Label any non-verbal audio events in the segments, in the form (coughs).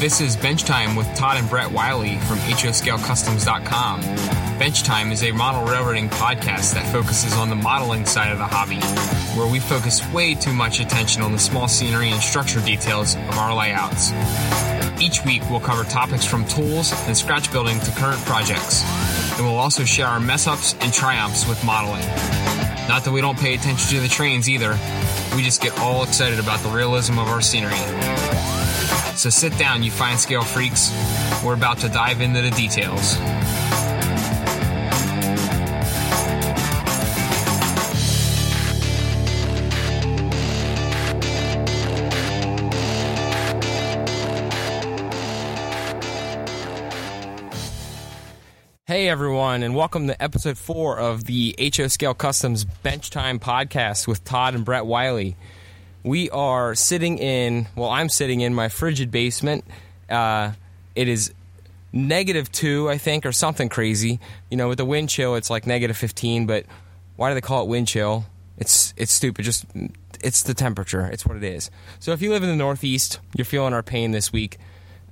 This is Bench Time with Todd and Brett Wiley from HOScaleCustoms.com. Bench Time is a model railroading podcast that focuses on the modeling side of the hobby, where we focus way too much attention on the small scenery and structure details of our layouts. Each week, we'll cover topics from tools and scratch building to current projects, and we'll also share our mess ups and triumphs with modeling. Not that we don't pay attention to the trains either, we just get all excited about the realism of our scenery. So sit down, you fine scale freaks. We're about to dive into the details. Hey everyone, and welcome to episode four of the HO Scale Customs Bench Time podcast with Todd and Brett Wiley. We are sitting in, well, I'm sitting in my frigid basement. Uh, it is negative two, I think, or something crazy. You know, with the wind chill, it's like negative 15, but why do they call it wind chill? It's, it's stupid. Just, it's the temperature. It's what it is. So if you live in the Northeast, you're feeling our pain this week.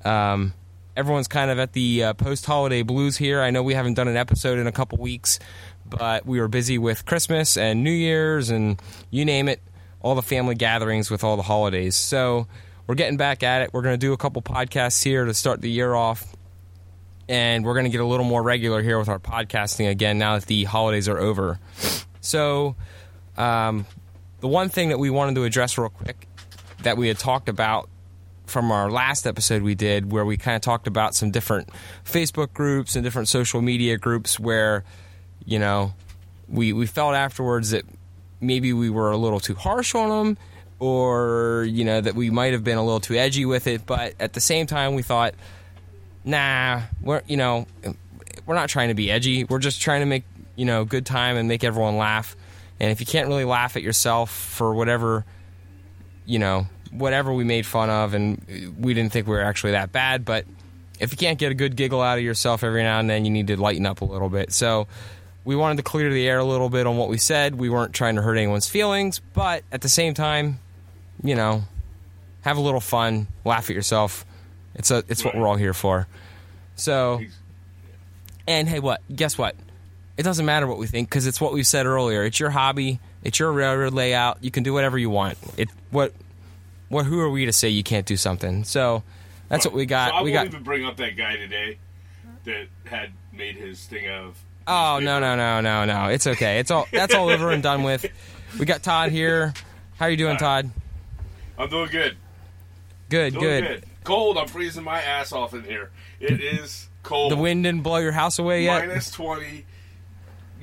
Um, everyone's kind of at the uh, post holiday blues here. I know we haven't done an episode in a couple weeks, but we were busy with Christmas and New Year's and you name it, all the family gatherings with all the holidays. So we're getting back at it. We're going to do a couple podcasts here to start the year off. And we're going to get a little more regular here with our podcasting again now that the holidays are over. So, um, the one thing that we wanted to address real quick that we had talked about from our last episode we did where we kind of talked about some different Facebook groups and different social media groups where you know we we felt afterwards that maybe we were a little too harsh on them or you know that we might have been a little too edgy with it but at the same time we thought nah we're you know we're not trying to be edgy we're just trying to make you know good time and make everyone laugh and if you can't really laugh at yourself for whatever you know whatever we made fun of, and we didn't think we were actually that bad. But if you can't get a good giggle out of yourself every now and then, you need to lighten up a little bit. So we wanted to clear the air a little bit on what we said. We weren't trying to hurt anyone's feelings, but at the same time, you know, have a little fun, laugh at yourself. It's a it's what we're all here for. So, and hey, what? Guess what? It doesn't matter what we think because it's what we said earlier. It's your hobby. It's your railroad layout. You can do whatever you want. It what what who are we to say you can't do something? So that's what we got. So I we got. even bring up that guy today that had made his thing of. Oh no no no no no! It's okay. It's all that's all over and done with. We got Todd here. How are you doing, Todd? I'm doing good. Good, Doing good. good. Cold. I'm freezing my ass off in here. It is cold. The wind didn't blow your house away yet. minus twenty,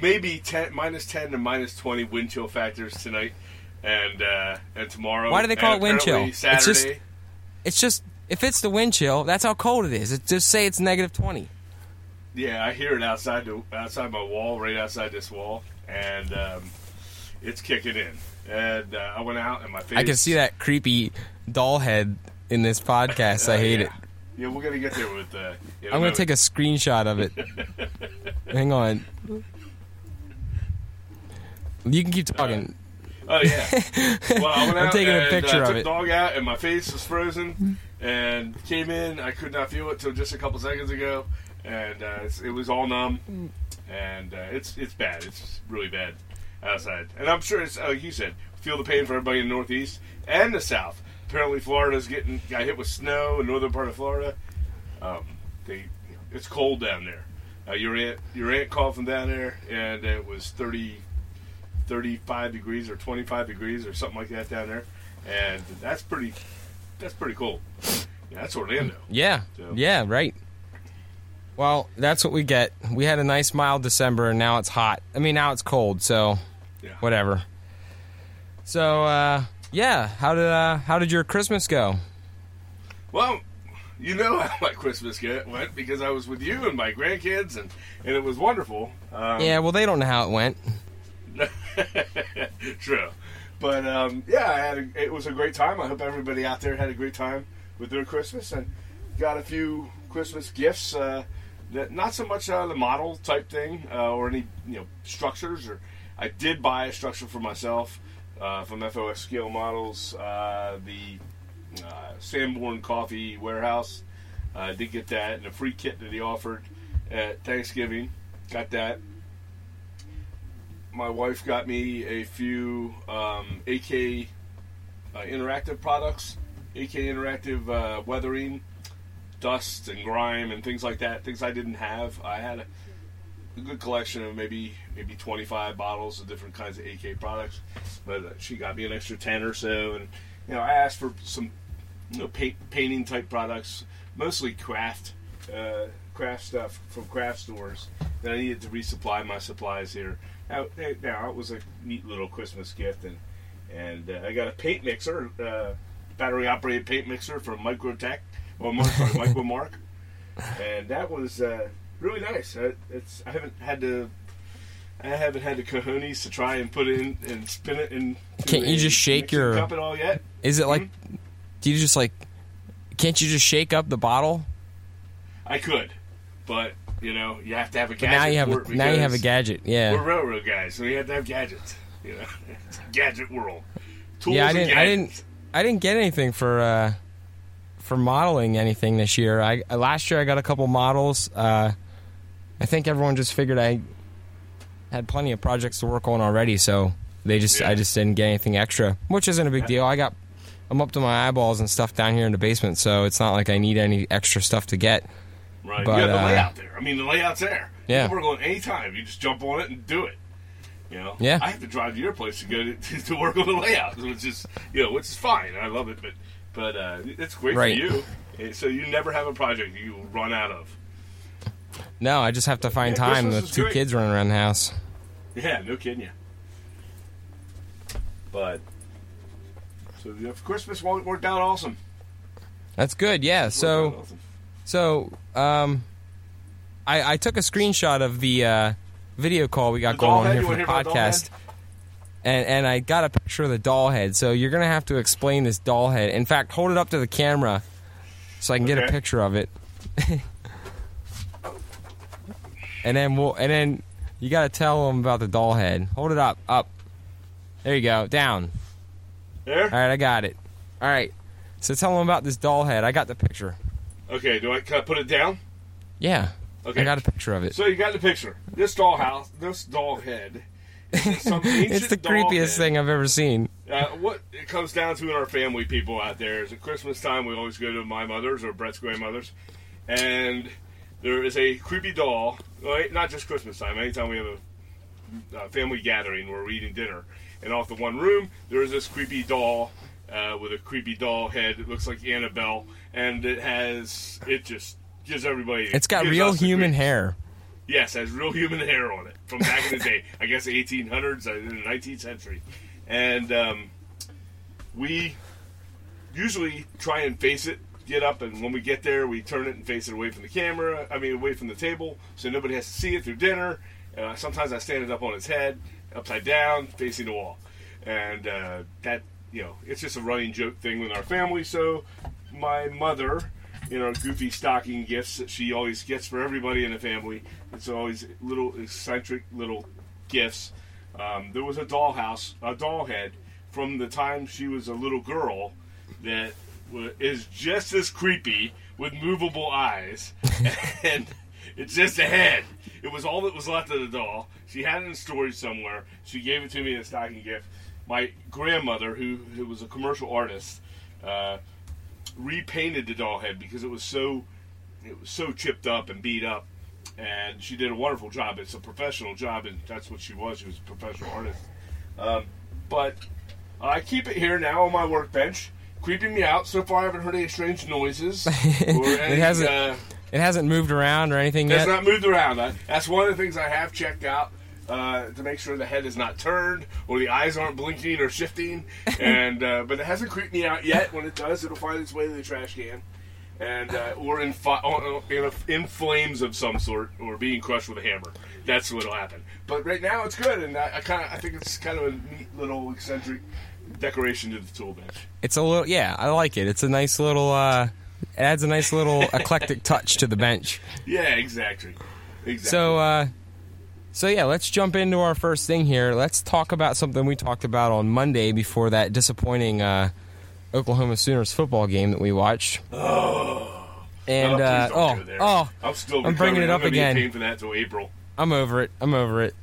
maybe ten, minus ten to minus twenty wind chill factors tonight, and uh, and tomorrow. Why do they call it wind chill? apparently It's Saturday. just- It's just if it's the wind chill, that's how cold it is. It just say it's negative twenty. Yeah, I hear it outside the outside my wall, right outside this wall, and um, it's kicking in. And uh, I went out and my face. I can see that creepy doll head in this podcast. (laughs) I Uh, hate yeah. it. Yeah, we're gonna get there with. Uh, you I'm gonna take a screenshot of it. (laughs) Hang on. You can keep talking. Oh yeah. Well, I went (laughs) I'm out taking a picture uh, of took it. dog out, and my face was frozen. And came in, I could not feel it till just a couple seconds ago, and uh, it's, it was all numb. And uh, it's it's bad. It's really bad outside. And I'm sure it's like you said, feel the pain for everybody in the Northeast and the South. Apparently, Florida's getting got hit with snow in northern part of Florida. Um, they, it's cold down there. Uh, your aunt your aunt called from down there, and it was 30, 35 degrees or 25 degrees or something like that down there, and that's pretty that's pretty cool. Yeah, that's Orlando. Yeah. So- Yeah, right. Well, that's what we get. We had a nice mild December and now it's hot. I mean, now it's cold, so Yeah. whatever. So, uh yeah, how did uh how did your Christmas go? Well, you know (laughs) how my Christmas get went because I was with you and my grandkids, and and it was wonderful. Um, Yeah, well, they don't know how it went. (laughs) True. But um, yeah, I had a, it was a great time. I hope everybody out there had a great time with their Christmas and got a few Christmas gifts. Uh, not so much uh, the model type thing uh, or any you know structures. Or I did buy a structure for myself uh, from FOS Scale Models, uh, the uh, Sanborn Coffee Warehouse. I did get that and a free kit that he offered at Thanksgiving. Got that. My wife got me a few um, AK uh, interactive products, AK interactive weathering, dust and grime and things like that. Things I didn't have. I had a, a good collection of maybe maybe 25 bottles of different kinds of AK products, but uh, she got me an extra 10 or so, and you know I asked for some you know paint, painting type products, mostly craft. Uh, craft stuff from craft stores that I needed to resupply my supplies here. Now, now it was a neat little Christmas gift, and and uh, I got a paint mixer, uh, battery operated paint mixer from Microtech, or Mark, (laughs) Micro Mark, and that was uh, really nice. I, it's I haven't had to. I haven't had the cojones to try and put it in and spin it in. Can't you just shake your- cup at all yet? Is it like? Do you just like? Can't you just shake up the bottle? I could, but you know you have to have a But gadget. now you have for a, it now you have a gadget. We're Yeah. railroad guys, so we have to have gadgets. You know, (laughs) it's a gadget world. Tools Yeah, I didn't. I didn't. I didn't get anything for uh, for modeling anything this year. I last year I got a couple models. Uh, I think everyone just figured I had plenty of projects to work on already, so they just Yeah. I just didn't get anything extra, which isn't a big deal. I got I'm up to my eyeballs and stuff down here in the basement, so it's not like I need any extra stuff to get. Right. But, yeah, the uh, layout there. I mean, the layout's there. Yeah. You can work on it anytime. You just jump on it and do it. You know. Yeah. I have to drive to your place to go to, (laughs) to work on the layout, which is you know, which is fine. I love it, but but uh, it's great Right. for you. So you never have a project you run out of. No, I just have to find Yeah, time with two great. kids running around the house. Yeah, no kidding you. But so for Christmas wo- worked out awesome. That's good. Yeah. So awesome. so um, I I took a screenshot of the uh, video call we got going on here for the hear about the podcast. And, and I got a picture of the doll head, so you're gonna have to explain this doll head. In fact, hold it up to the camera so I can get a picture of it. (laughs) and then we'll and then you got to tell them about the doll head. Hold it up, up. There you go, down. There. All right, I got it. All right, so tell them about this doll head. I got the picture. Okay. Do I I put it down? Yeah, Okay. I got a picture of it. So you got the picture. This doll house, this doll head. (laughs) it's the creepiest thing I've ever seen. Uh, what it comes down to in our family, people out there, is at Christmas time we always go to my mother's or Brett's grandmother's, and there is a creepy doll. Well, not just Christmas time. Anytime we have a uh, family gathering where we're eating dinner, and off the one room there is this creepy doll uh, with a creepy doll head. It looks like Annabelle, and it has it just gives everybody. It's got real human hair. Yes, has real human hair on it from back in the day. I guess 1800s, uh, in the 19th century, and um, we usually try and face it. Get up, and when we get there, we turn it and face it away from the camera. I mean, away from the table, so nobody has to see it through dinner. Uh, sometimes I stand it up on its head, upside down, facing the wall, and uh, that you know, it's just a running joke thing with our family. So my mother, you know, goofy stocking gifts that she always gets for everybody in the family. It's always little eccentric little gifts. Um, there was a dollhouse, a doll head from the time she was a little girl that is just as creepy with movable eyes, (laughs) and it's just a head. It was all that was left of the doll. She had it in storage somewhere. She gave it to me as a stocking gift. My grandmother, who, who was a commercial artist, uh, repainted the doll head because it was so it was so chipped up and beat up and she did a wonderful job. It's a professional job and that's what she was. She was a professional artist. Um, but i keep it here now on my workbench creeping me out. So far i haven't heard any strange noises (laughs) or any, hasn't uh, It hasn't moved around or anything it's yet. not moved around. I, that's one of the things i have checked out uh, to make sure the head is not turned or the eyes aren't blinking or shifting. (laughs) And uh, but it hasn't creeped me out yet. When it does it'll find its way to the trash can and uh, or in, fi- oh, oh, in, a, in flames of some sort, or being crushed with a hammer. That's what'll happen. But right now it's good, and I, I kind of I think it's kind of a neat little eccentric decoration to the tool bench. It's a little, yeah, I like it. It's a nice little, uh, it adds a nice little (laughs) eclectic touch to the bench. Yeah, exactly. Exactly. So, uh, so yeah, let's jump into our first thing here. Let's talk about something we talked about on Monday before that disappointing uh, Oklahoma Sooners football game that we watched. And Oh, uh, oh, oh, I'm still. I'm bringing it up I'm gonna be again. pain for that till April. I'm over it. I'm over it.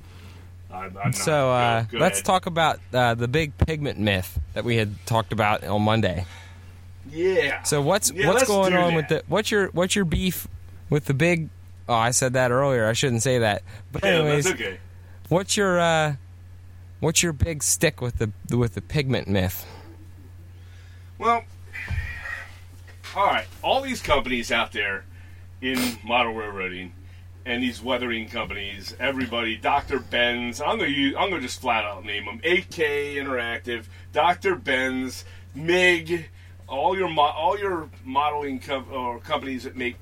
I'm, I'm not. So uh, Go- go let's ahead. talk about uh, the big pigment myth that we had talked about on Monday. Yeah. So what's Yeah, what's going on with the that. what's your what's your beef with the big? Oh, I said that earlier. I shouldn't say that. But Yeah, anyways, okay. what's your uh, what's your big stick with the with the pigment myth? Well, all right. All these companies out there in model railroading and these weathering companies, everybody, Dr. Ben's. I'm gonna use, I'm gonna just flat out name them: AK Interactive, Dr. Ben's, MIG, all your mo- all your modeling or companies that make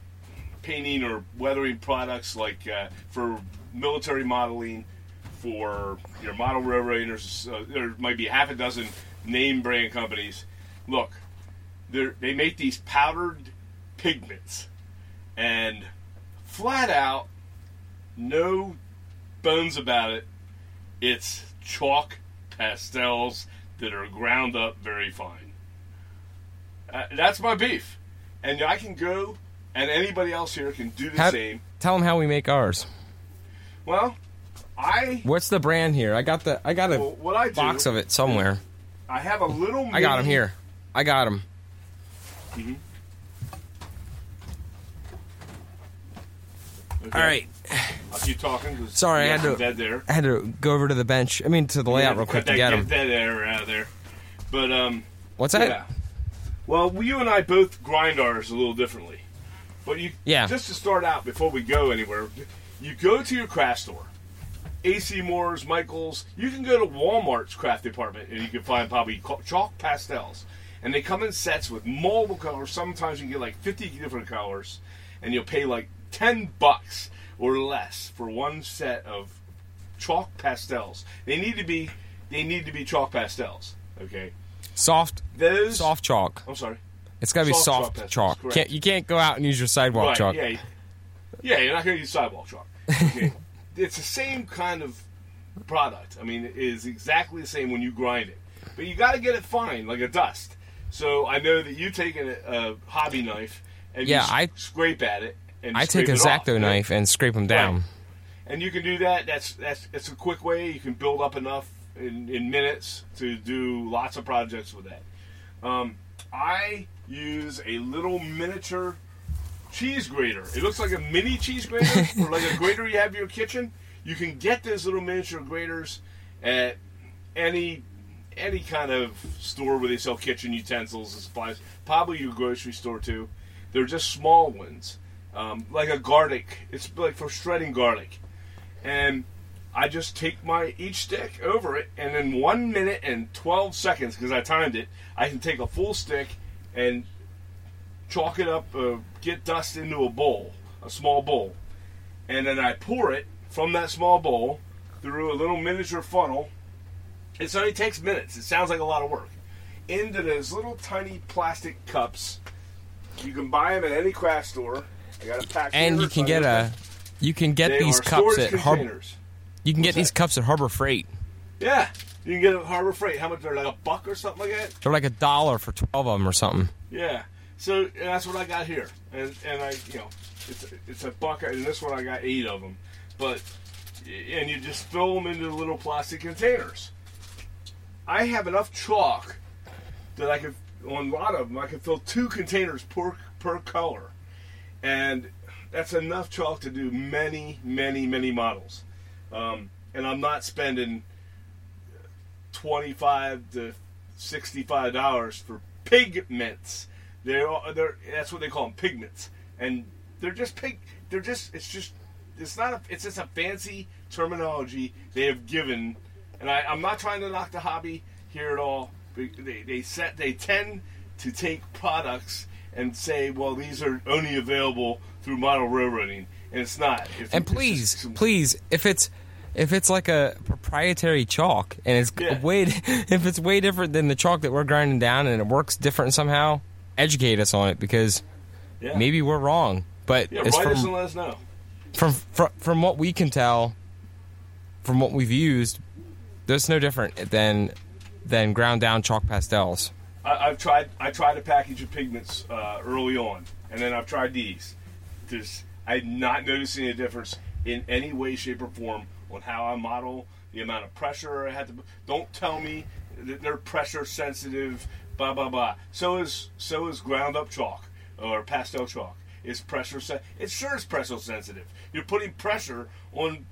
painting or weathering products like uh, for military modeling, for your model railroading. There's, uh, there might be half a dozen name brand companies. Look, they're- make these powdered pigments, and flat out, no bones about it. It's chalk pastels that are ground up very fine. Uh, that's my beef, and I can go, and anybody else here can do the How- same. Tell them how we make ours. Well, I What's the brand here? I got the I got a well, what I do, box of it somewhere. I have a little. I got them here. I got them. Okay. All right. I'll keep talking. Sorry, I had to- dead there. I had to go over to the bench. I mean, to the layout Yeah, real quick to that get them. dead air out of there. But um, What's that? yeah. Well, you and I both grind ours a little differently. But you, Yeah. Just to start out, before we go anywhere, you go to your craft store, AC Moore's, Michaels. You can go to Walmart's craft department and you can find probably chalk pastels, and they come in sets with multiple colors. Sometimes you can get like 50 different colors, and you'll pay like 10 bucks or less for one set of chalk pastels. They need to be they need to be chalk pastels. Okay, Soft, those soft chalk. I'm sorry. It's got to be Soft chalk pastels, chalk. Can't, you can't go out and use your sidewalk right, chalk. Yeah, yeah, you're not going to use sidewalk chalk. Okay. (laughs) it's the same kind of product. I mean, it is exactly the same when you grind it, but you got to get it fine, like a dust. So I know that you take a, a hobby knife and Yeah, I- scrape at it. And I take a off, X-Acto right? knife and scrape them down. Right. and you can do that. That's that's it's a quick way. You can build up enough in, in minutes to do lots of projects with that. Um, I use a little miniature cheese grater. It looks like a mini cheese grater, (laughs) or like a grater you have in your kitchen. You can get these little miniature graters at any any kind of store where they sell kitchen utensils and supplies. Probably your grocery store too. They're just small ones, um, like a garlic. It's like for shredding garlic, and I just take my each stick over it, and in one minute and twelve seconds, because I timed it, I can take a full stick and chalk it up, uh, get dust into a bowl, a small bowl, and then I pour it from that small bowl through a little miniature funnel. It only takes minutes. It sounds like a lot of work. Into those little tiny plastic cups. You can buy them at any craft store. I got a pack. And you can get a, you can get They these cups at Harbor. You can get What's these cups at Harbor Freight. Yeah, you can get them at Harbor Freight. How much? They're like a buck or something like that. They're like a dollar for twelve of them or something. Yeah. So and that's what I got here, and and I you know it's it's a buck, and this one I got eight of them, but and you just fill them into little plastic containers. I have enough chalk that I could on a lot of them I could fill two containers per per color, and that's enough chalk to do many many many models, um, and I'm not spending twenty five to sixty five dollars for pigments. They're, they're that's what they call them pigments, and they're just pig. They're just it's just it's not a it's just a fancy terminology they have given, and I, I'm not trying to knock the hobby here at all. They they set they tend to take products and say, well, these are only available through model railroading, and it's not. It's- And just please, some- please, if it's if it's like a proprietary chalk and it's Yeah. (laughs) way if it's way different than the chalk that we're grinding down and it works different somehow, educate us on it because yeah. maybe we're wrong. But yeah, it's write us and let us know. from from from what we can tell, from what we've used, there's no different than than ground down chalk pastels. I, I've tried I tried a package of pigments uh, early on, and then I've tried these. There's I'm not noticing a difference in any way, shape, or form on how I model the amount of pressure I had to. Don't tell me that they're pressure sensitive. Blah blah blah. So is so is ground up chalk or pastel chalk. It's pressure set. It sure is pressure sensitive. You're putting pressure on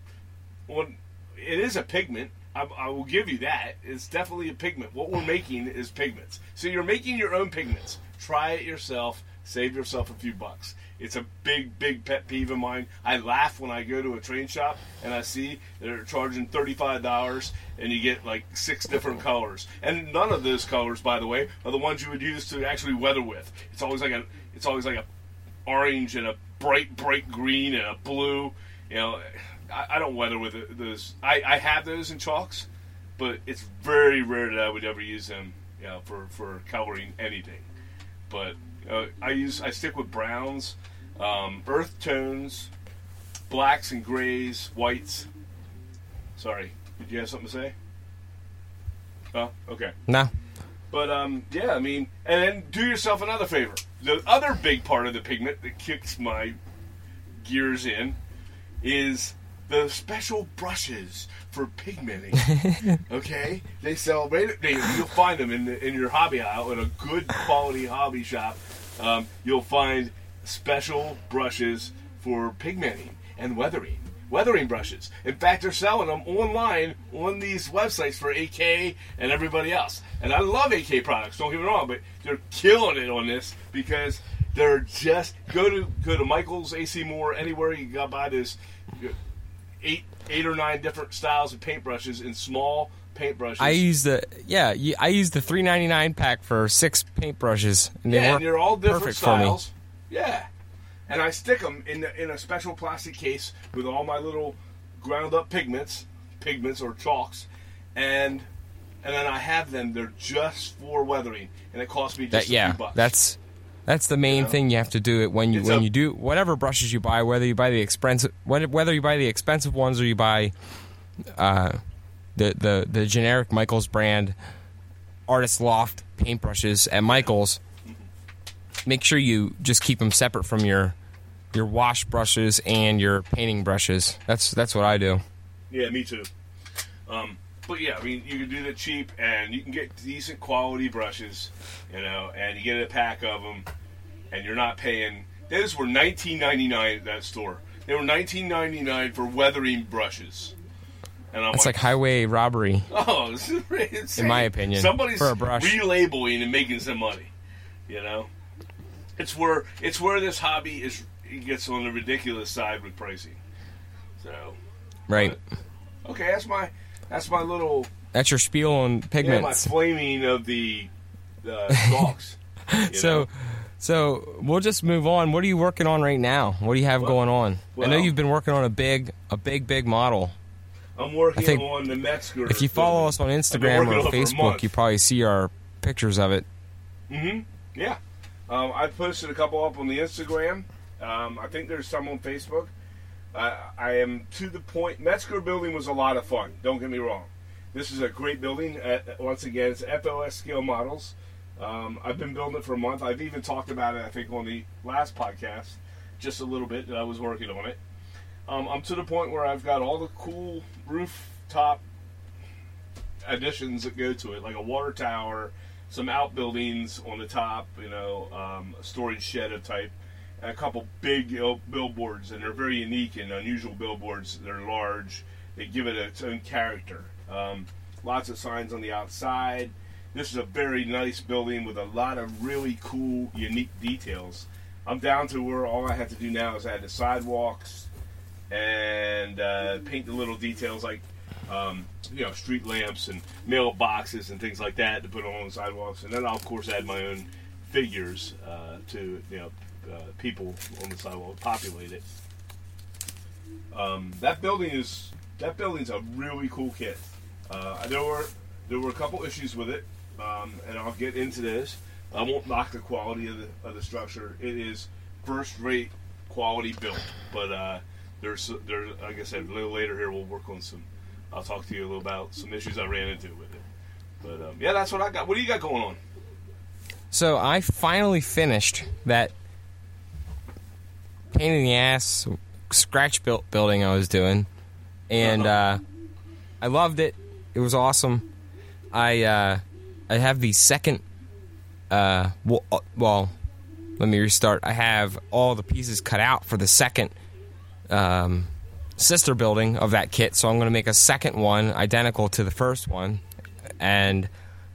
on. It is a pigment. I, I will give you that. It's definitely a pigment. What we're making is pigments. So you're making your own pigments. Try it yourself. Save yourself a few bucks. It's a big, big pet peeve of mine. I laugh when I go to a train shop and I see they're charging thirty-five dollars and you get like six different colors. And none of those colors, by the way, are the ones you would use to actually weather with. It's always like a, it's always like a orange and a bright, bright green and a blue. You know, I, I don't weather with it, those. I, I have those in chalks, but it's very rare that I would ever use them. You know, for for coloring anything. But uh, I use I stick with browns, um, earth tones, blacks and grays, whites. Sorry, did you have something to say? Oh, okay. No. But um, yeah, I mean, and then do yourself another favor. The other big part of the pigment that kicks my gears in is the special brushes for pigmenting. (laughs) okay, they sell. They, you'll find them in the, in your hobby aisle in a good quality hobby shop. Um, you'll find special brushes for pigmenting and weathering. Weathering brushes. In fact, they're selling them online on these websites for AK and everybody else. And I love AK products. Don't get me wrong, but they're killing it on this because they're just go to go to Michaels, AC Moore, anywhere you got buy this eight eight or nine different styles of paintbrushes in small paintbrushes. I use the yeah. I use the three ninety nine pack for six paintbrushes, and they yeah, and they're all different perfect for me. styles. Yeah, and I stick them in the, in a special plastic case with all my little ground up pigments, pigments or chalks, and and then I have them. They're just for weathering, and it costs me just That a yeah, few bucks. that's that's the main know? thing you have to do it when you It's when a- you do whatever brushes you buy, whether you buy the expensive whether you buy the expensive ones or you buy uh, the the the generic Michaels brand Artist Loft paintbrushes at Michaels. Make sure you just keep them separate from your your wash brushes and your painting brushes. That's that's what I do. Yeah, me too. Um, but yeah, I mean, you can do that cheap, and you can get decent quality brushes, you know, and you get a pack of them, and you're not paying. Those were 19.99 at that store. They were 19.99 for weathering brushes, and I'm It's like highway robbery. (laughs) oh, insane. In my opinion, somebody's for a brush. relabeling and making some money. You know, it's where it's where this hobby is. It gets on the ridiculous side with pricing. So Right. okay, that's my that's my little That's your spiel on Yeah, my pigments. flaming of the the dogs. (laughs) so, know? So we'll just move on. What are you working on right now? What do you have Well- going on? I know you've been working on a big, a big, big model. I'm working I think on the Metzger. If you follow us on Instagram or on it for a Facebook, you probably see our pictures of it. Mm hmm Yeah, um, I posted a couple up on the Instagram. Um, I think there's some on Facebook. Uh, I am to the point. Metzger building was a lot of fun. Don't get me wrong. This is a great building. Uh, once again, it's FOS scale models. Um, I've been building it for a month. I've even talked about it. I think on the last podcast, just a little bit that I was working on it. Um, I'm to the point where I've got all the cool rooftop additions that go to it, like a water tower, some outbuildings on the top, you know, um, a storage shed of type, and a couple big billboards, and they're very unique and unusual billboards. They're large. They give it its own character. Um, lots of signs on the outside. This is a very nice building with a lot of really cool, unique details. I'm down to where all I have to do now is add the sidewalks and uh, paint the little details like um, you know street lamps and mailboxes and things like that to put on the sidewalks, and then I'll of course add my own figures uh, to you know uh, people on the sidewalk populate it. Um, that building is that building's a really cool kit. Uh, there were there were a couple issues with it, um, and I'll get into this. I won't knock the quality of the of the structure. It is first rate quality built, but uh, there's there like I said a little later here we'll work on some. I'll talk to you a little about some issues I ran into with it. But um, yeah, that's what I got. What do you got going on? So I finally finished that pain in the ass scratch built building I was doing, and uh, I loved it. It was awesome. I uh, I have the second. Uh, well, uh, well, let me restart. I have all the pieces cut out for the second um, sister building of that kit, so I'm going to make a second one identical to the first one, and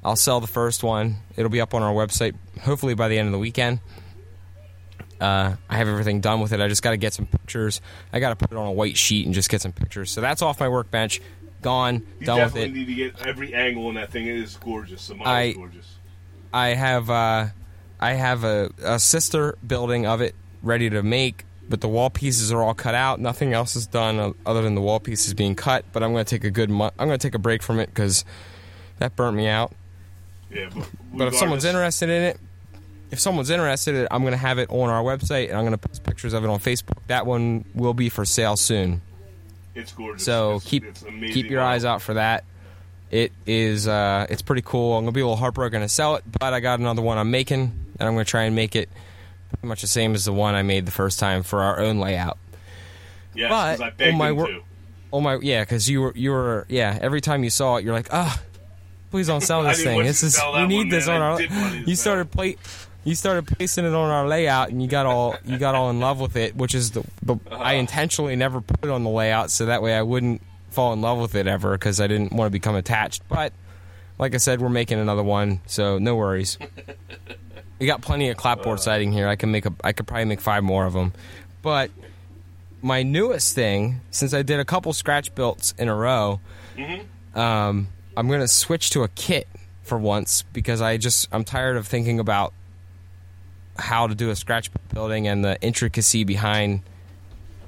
I'll sell the first one. It'll be up on our website hopefully by the end of the weekend. Uh, I have everything done with it. I just got to get some pictures. I got to put it on a white sheet and just get some pictures. So that's off my workbench. Gone. You done with definitely it. need to get every angle in that thing. It is gorgeous. The I- model's gorgeous. I have uh, I have a, a sister building of it ready to make, but the wall pieces are all cut out. Nothing else is done other than the wall pieces being cut. But I'm going to take a good mo- I'm going to take a break from it because that burnt me out. Yeah, but, (laughs) But if someone's interested in it, if someone's interested in it, I'm going to have it on our website and I'm going to post pictures of it on Facebook. That one will be for sale soon. It's gorgeous. So It's- keep it's keep your eyes out for that. It is uh, it's pretty cool. I'm gonna be a little heartbroken to sell it, but I got another one I'm making, and I'm gonna try and make it pretty much the same as the one I made the first time for our own layout. Yes, but I begged on my him wor- Oh my, yeah, because you were you were yeah. Every time you saw it, you're like, ah, please don't sell (laughs) this thing. This is we need this man. on I our. you to You sell started play. You started placing it on our layout, and you got all you got all in love with it, which is the, the Uh-huh. I intentionally never put it on the layout so that way I wouldn't fall in love with it ever because I didn't want to become attached. But like I said, we're making another one, so no worries. (laughs) we got plenty of clapboard siding here. I can make a I could probably make five more of them, but my newest thing, since I did a couple scratch builds in a row, um, I'm gonna switch to a kit for once because I just I'm tired of thinking about how to do a scratch building and the intricacy behind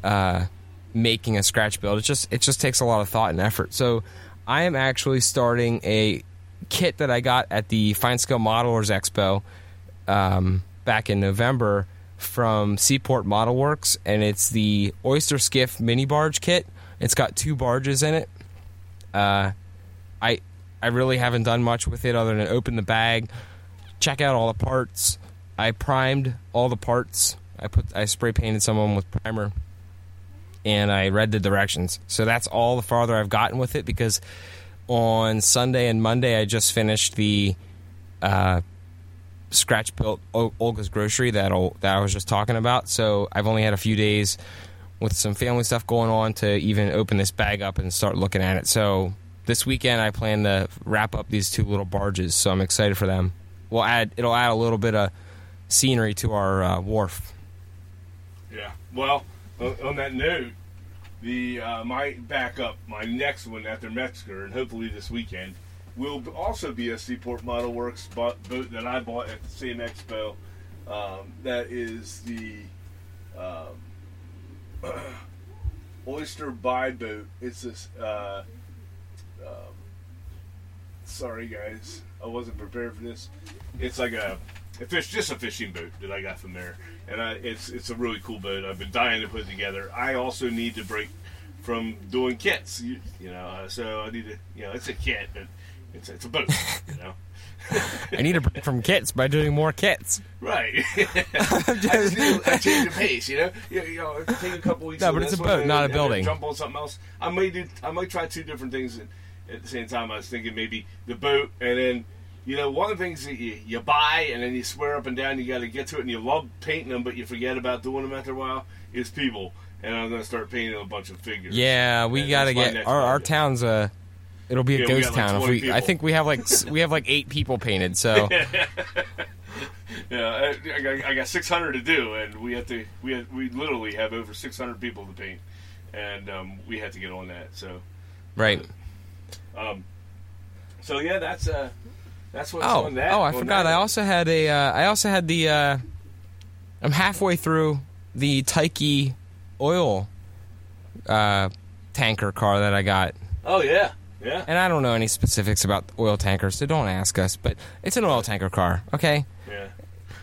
uh, making a scratch build. It just it just takes a lot of thought and effort. So I am actually starting a kit that I got at the Fine Scale Modelers Expo um, back in November from Seaport Model Works, and it's the Oyster Skiff mini barge kit. It's got two barges in it. Uh, I I really haven't done much with it other than open the bag, check out all the parts. I primed all the parts. I put I spray painted some of them with primer, and I read the directions. So that's all the farther I've gotten with it because on Sunday and Monday I just finished the uh, scratch built Olga's grocery that that I was just talking about. So I've only had a few days with some family stuff going on to even open this bag up and start looking at it. So this weekend I plan to wrap up these two little barges. So I'm excited for them. We'll add it'll add a little bit of scenery to our uh, wharf. Yeah. Well, on, that note, the uh, my backup, my next one after Metzger, and hopefully this weekend, will also be a Seaport Model Works bo- boat that I bought at the same expo. Um, that is the um, (clears throat) Oyster Buy boat. It's this. Uh, um, sorry, guys, I wasn't prepared for this. It's like a, a fish, just a fishing boat that I got from there, and I, it's it's a really cool boat. I've been dying to put it together. I also need to break from doing kits, you, you know. Uh, so I need to, you know, it's a kit, but it's it's a boat, you know. (laughs) I need a break from kits by doing more kits. Right. (laughs) (laughs) I just need a change of pace, you know. You, you know, take a couple weeks. No, but it's a boat, not a and building. Jump on something else. I might do. I might try two different things at the same time. I was thinking maybe the boat, and then you know one of the things that you, you buy and then you swear up and down you got to get to it, and you love painting them, but you forget about doing them after a while. Is people, and I'm gonna start painting a bunch of figures. Yeah, we got to get our, our town's a. It'll be a Yeah, ghost got like town if 20 we. I think we have like we have like eight people painted. So (laughs) Yeah, I, I, got, I got 600 to do, and we have to. We have, we literally have over 600 people to paint, and um, we had to get on that. So, right. um, so yeah, that's uh, that's what's Oh, on that. oh, I forgot. that. I also had a. Uh, I also had the. Uh, I'm halfway through the Taiki oil uh, tanker car that I got, Oh yeah, yeah. and I don't know any specifics about oil tankers, so don't ask us. But it's an oil tanker car, okay? Yeah.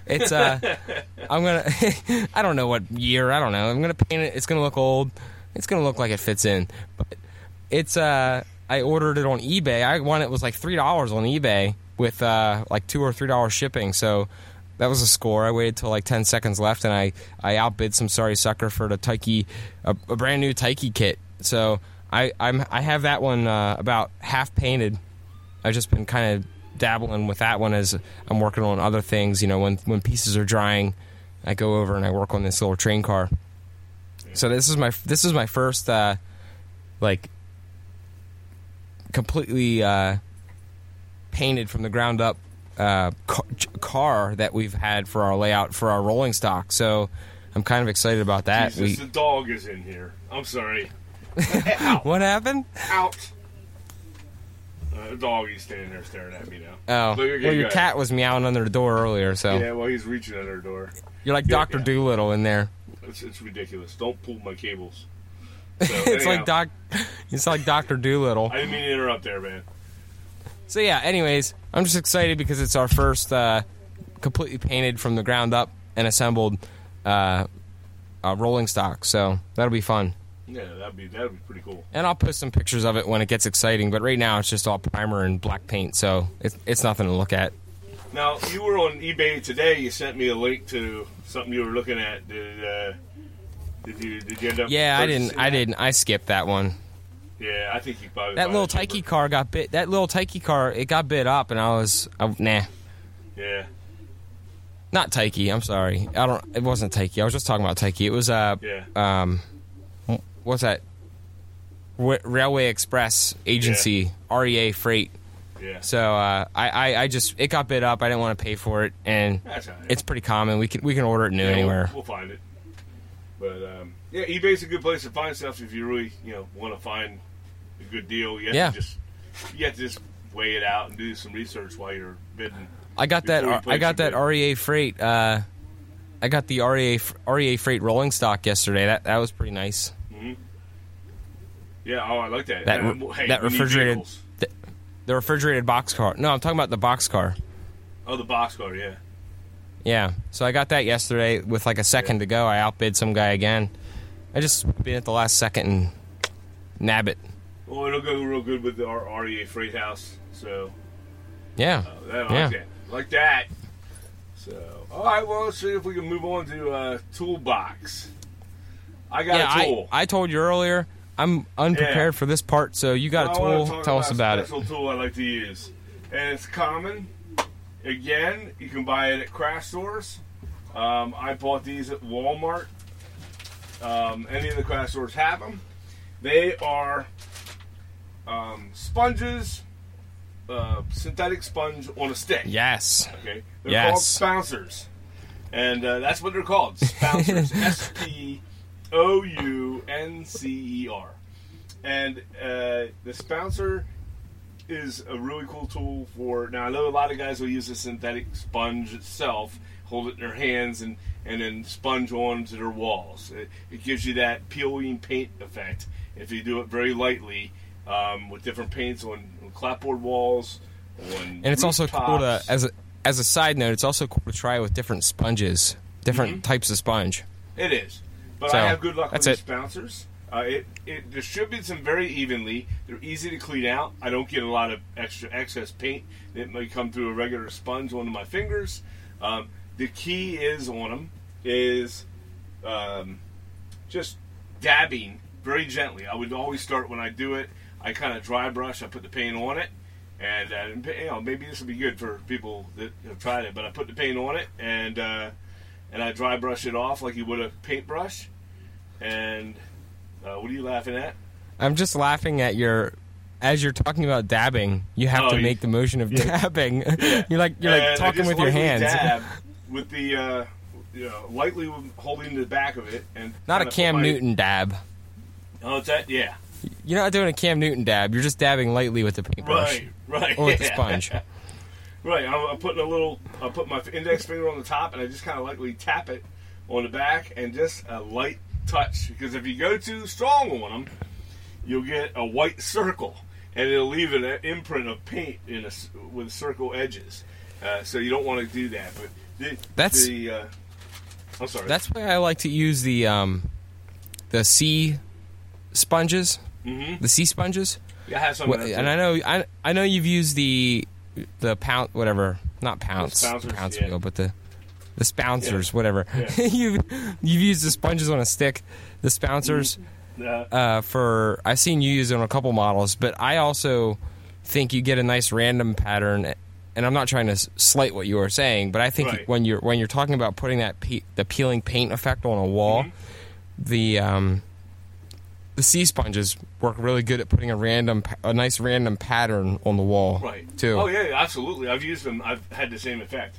It's uh, (laughs) I'm gonna. (laughs) I don't know what year. I don't know. I'm gonna paint it. It's gonna look old. It's gonna look like it fits in. But it's uh, I ordered it on eBay. I won it was like three dollars on eBay, with uh, like two or three dollars shipping. So that was a score. I waited till like ten seconds left, and I I outbid some sorry sucker for the Taiki, a, a brand new Taiki kit. So I I'm I have that one uh, about half painted. I've just been kind of dabbling with that one as I'm working on other things. You know, when when pieces are drying, I go over and I work on this little train car. So this is my this is my first uh, like completely uh, painted from the ground up uh, car that we've had for our layout for our rolling stock. So I'm kind of excited about that. Jesus, the dog is in here. I'm sorry. (laughs) what happened? Out. Uh, the dog is standing there staring at me Oh, now. You're well, your go ahead. cat was meowing under the door earlier, so Yeah, well, he's reaching under the door. you're like Yeah, Doctor yeah. Dolittle in there. It's, it's ridiculous. Don't pull my cables. (laughs) So, it's anyhow, like Doc. (laughs) It's like Doctor Dolittle. I didn't mean to interrupt there, man. So yeah. Anyways, I'm just excited because it's our first uh, completely painted from the ground up and assembled uh, uh, rolling stock. So that'll be fun. Yeah, that'd be that'd be pretty cool. And I'll post some pictures of it when it gets exciting. But right now, it's just all primer and black paint, so it's it's nothing to look at. Now you were on eBay today. You sent me a link to something you were looking at. Did uh, did you did you end up? Yeah, I didn't. I that? didn't. I skipped that one. Yeah, I think you probably That little. Taiki car got bit. That little Taiki car, it got bit up, and I was I, nah. Yeah, Not Taiki. I'm sorry. I don't. It wasn't Taiki. I was just talking about Taiki. It was uh yeah, um, what's that? W- Railway Express Agency REA Freight. yeah. So uh, I, I I just it got bit up. I didn't want to pay for it, and right. it's pretty common. We can we can order it new Yeah, we'll- anywhere. We'll, find it. But um, yeah, eBay's a good place to find stuff if you really you know want to find a good deal. You have Yeah. to just you have to just weigh it out and do some research while you're bidding. I got that. I got that bid. REA Freight. Uh, I got the REA REA Freight rolling stock yesterday. That that was pretty nice. Yeah, oh, I like that. That hey, that refrigerated the, the refrigerated box car. No, I'm talking about the box car. Oh, the box car. Yeah. Yeah. So I got that yesterday with like a second to go. I outbid some guy again. I just been at the last second and nab it. Well, it'll go real good with our REA Freight House. So Yeah. uh, that, Yeah. like that. Like that. So all right, well, let's see if we can move on to uh, toolbox. I got yeah. a I, tool. I told you earlier. I'm unprepared Yeah. for this part, so you got a I wanna tool. Tell us about a it. special tool I like to use, and it's common. Again, you can buy it at craft stores. Um, I bought these at Walmart. Um, any of the craft stores have them. They are um, sponges, uh, synthetic sponge on a stick. Yes. Okay, they're Yes. called spouncers, and uh, that's what they're called. Spouncers. (laughs) S P O U N C E R. And uh, the spouncer is a really cool tool for. Now I know a lot of guys will use the synthetic sponge itself, hold it in their hands, and and then sponge onto their walls. It, it gives you that peeling paint effect if you do it very lightly um, with different paints on, on clapboard walls. On And it's also cool to as a as a side note, it's also cool to try with different sponges, different Mm-hmm. types of sponge. It is, but So, I have good luck with these it. spouncers. Uh, it it distributes them very evenly. They're easy to clean out. I don't get a lot of extra excess paint that may come through a regular sponge onto my fingers. Um, the key is on them is um, just dabbing very gently. I would always start when I do it. I kind of dry brush. I put the paint on it, and uh, you know maybe this will be good for people that have tried it. But I put the paint on it, and uh, and I dry brush it off like you would a paintbrush. And uh, what are you laughing at? I'm just laughing at your as you're talking about dabbing, you have Oh, to you- make the motion of (laughs) dabbing. (laughs) you're like you're like And I talking just with your hands. Dab (laughs) with the uh, you know, lightly holding the back of it, and Not a Cam Newton dab. Oh, it's that? Yeah. You're not doing a Cam Newton dab. You're just dabbing lightly with the paintbrush Right. Right. or with the sponge. (laughs) Right. I'm, I'm putting a little. I put my index finger on the top, and I just kind of lightly tap it on the back, and just a light touch. Because if you go too strong on them, you'll get a white circle, and it'll leave an imprint of paint in a with circle edges. Uh, so you don't want to do that. But the, That's- the. Uh, I'm sorry. That's why I like to use the um, the sea sponges, Mhm. the sea sponges. I have some. That and. I know I, I know you've used the the pound whatever, not pounce, The pounce yeah. wheel, but the the spouncers, whatever. Yeah. (laughs) you you've used the sponges on a stick, the spouncers. Uh, Uh, for I've seen you use it on a couple models, but I also think you get a nice random pattern. And I'm not trying to slight what you were saying, but I think Right. when you're when you're talking about putting that pe- the peeling paint effect on a wall, Mm-hmm. the um, the sea sponges work really good at putting a random, a nice random pattern on the wall, right. Too. Oh yeah, absolutely. I've used them. I've had the same effect